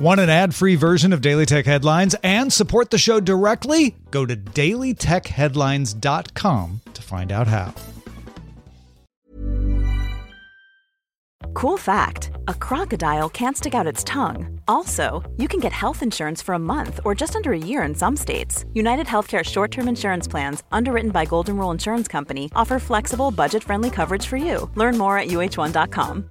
Want an ad free version of Daily Tech Headlines and support the show directly? Go to dailytechheadlines.com to find out how. Cool fact a crocodile can't stick out its tongue. Also, you can get health insurance for a month or just under a year in some states. United Healthcare short term insurance plans, underwritten by Golden Rule Insurance Company, offer flexible, budget friendly coverage for you. Learn more at uh1.com.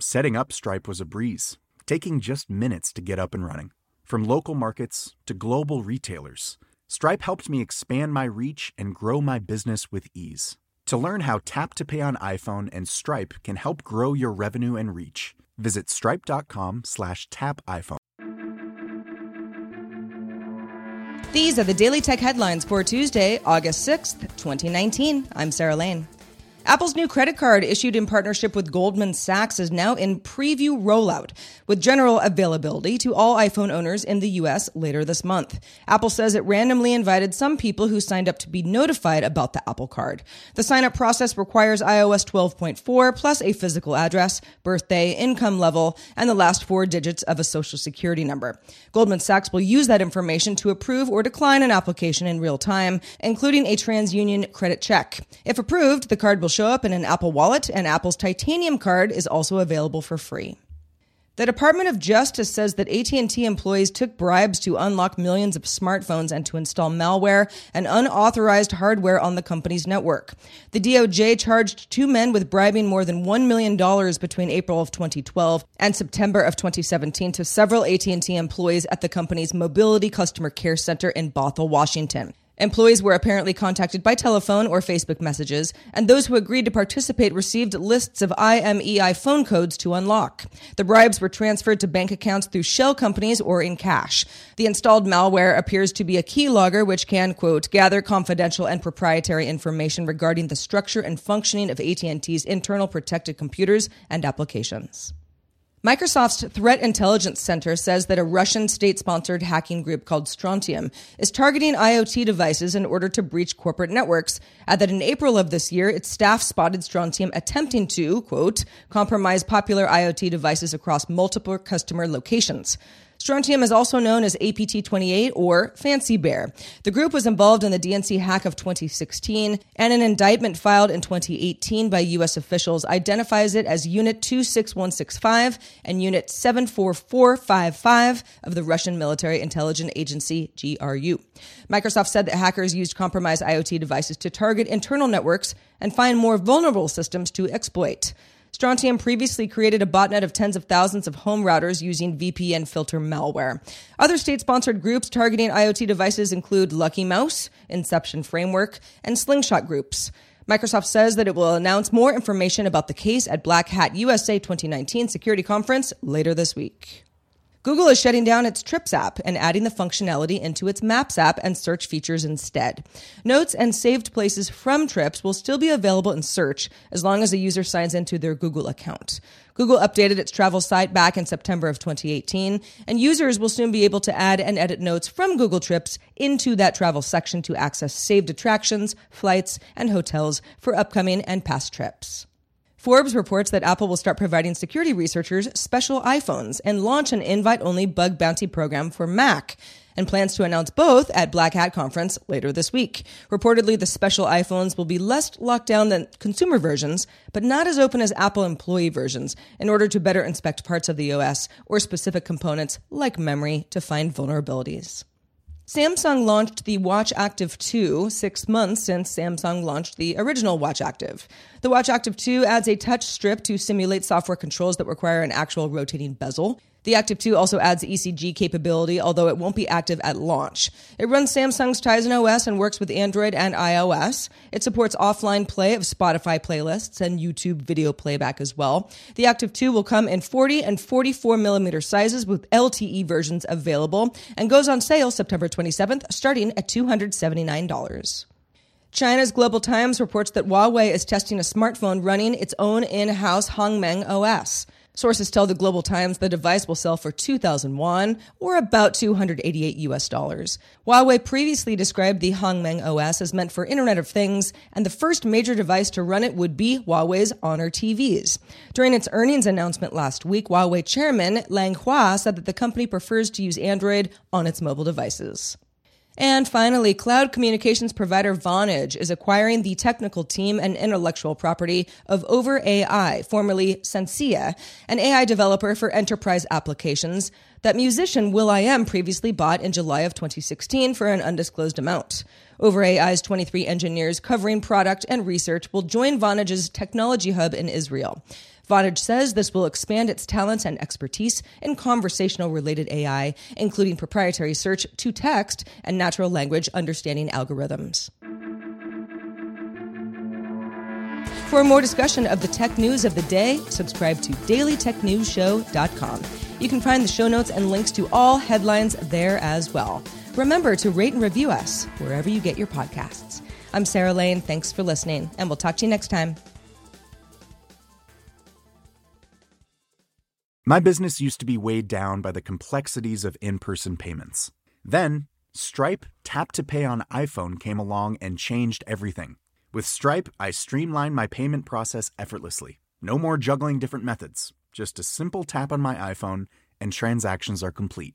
Setting up Stripe was a breeze, taking just minutes to get up and running. From local markets to global retailers, Stripe helped me expand my reach and grow my business with ease. To learn how Tap to Pay on iPhone and Stripe can help grow your revenue and reach, visit stripe.com slash tap iPhone. These are the Daily Tech headlines for Tuesday, August 6th, 2019. I'm Sarah Lane. Apple's new credit card, issued in partnership with Goldman Sachs, is now in preview rollout with general availability to all iPhone owners in the US later this month. Apple says it randomly invited some people who signed up to be notified about the Apple Card. The sign up process requires iOS 12.4 plus a physical address, birthday, income level, and the last four digits of a social security number. Goldman Sachs will use that information to approve or decline an application in real time, including a TransUnion credit check. If approved, the card will show up in an Apple Wallet, and Apple's Titanium card is also available for free. The Department of Justice says that AT&T employees took bribes to unlock millions of smartphones and to install malware and unauthorized hardware on the company's network. The DOJ charged two men with bribing more than $1 million between April of 2012 and September of 2017 to several AT&T employees at the company's Mobility Customer Care Center in Bothell, Washington. Employees were apparently contacted by telephone or Facebook messages, and those who agreed to participate received lists of IMEI phone codes to unlock. The bribes were transferred to bank accounts through shell companies or in cash. The installed malware appears to be a keylogger which can, quote, gather confidential and proprietary information regarding the structure and functioning of AT&T's internal protected computers and applications. Microsoft's Threat Intelligence Center says that a Russian state sponsored hacking group called Strontium is targeting IoT devices in order to breach corporate networks, and that in April of this year, its staff spotted Strontium attempting to, quote, compromise popular IoT devices across multiple customer locations. Strontium is also known as APT28 or Fancy Bear. The group was involved in the DNC hack of 2016, and an indictment filed in 2018 by U.S. officials identifies it as Unit 26165 and Unit 74455 of the Russian Military Intelligence Agency, GRU. Microsoft said that hackers used compromised IoT devices to target internal networks and find more vulnerable systems to exploit. Strontium previously created a botnet of tens of thousands of home routers using VPNFilter malware. Other state sponsored groups targeting IoT devices include Lucky Mouse, Inception Framework, and Slingshot Groups. Microsoft says that it will announce more information about the case at Black Hat USA 2019 Security Conference later this week. Google is shutting down its Trips app and adding the functionality into its Maps app and search features instead. Notes and saved places from Trips will still be available in search as long as a user signs into their Google account. Google updated its travel site back in September of 2018, and users will soon be able to add and edit notes from Google Trips into that travel section to access saved attractions, flights, and hotels for upcoming and past trips. Forbes reports that Apple will start providing security researchers special iPhones and launch an invite only bug bounty program for Mac and plans to announce both at Black Hat Conference later this week. Reportedly, the special iPhones will be less locked down than consumer versions, but not as open as Apple employee versions in order to better inspect parts of the OS or specific components like memory to find vulnerabilities. Samsung launched the Watch Active 2 six months since Samsung launched the original Watch Active. The Watch Active 2 adds a touch strip to simulate software controls that require an actual rotating bezel. The Active 2 also adds ECG capability, although it won't be active at launch. It runs Samsung's Tizen OS and works with Android and iOS. It supports offline play of Spotify playlists and YouTube video playback as well. The Active 2 will come in 40 and 44 millimeter sizes with LTE versions available and goes on sale September 27th, starting at $279. China's Global Times reports that Huawei is testing a smartphone running its own in-house Hongmeng OS. Sources tell the Global Times the device will sell for 2,000 yuan, or about 288 US dollars. Huawei previously described the Hongmeng OS as meant for Internet of Things, and the first major device to run it would be Huawei's Honor TVs. During its earnings announcement last week, Huawei chairman Liang Hua said that the company prefers to use Android on its mobile devices. And finally, cloud communications provider Vonage is acquiring the technical team and intellectual property of Over AI, formerly Sensia, an AI developer for enterprise applications that musician will.i.am previously bought in July of 2016 for an undisclosed amount. Over AI's 23 engineers covering product and research will join Vonage's technology hub in Israel. Vonage says this will expand its talents and expertise in conversational related AI, including proprietary search to text and natural language understanding algorithms. For more discussion of the tech news of the day, subscribe to dailytechnewsshow.com. You can find the show notes and links to all headlines there as well. Remember to rate and review us wherever you get your podcasts. I'm Sarah Lane. Thanks for listening, and we'll talk to you next time. My business used to be weighed down by the complexities of in person payments. Then, Stripe Tap to Pay on iPhone came along and changed everything. With Stripe, I streamlined my payment process effortlessly. No more juggling different methods, just a simple tap on my iPhone, and transactions are complete.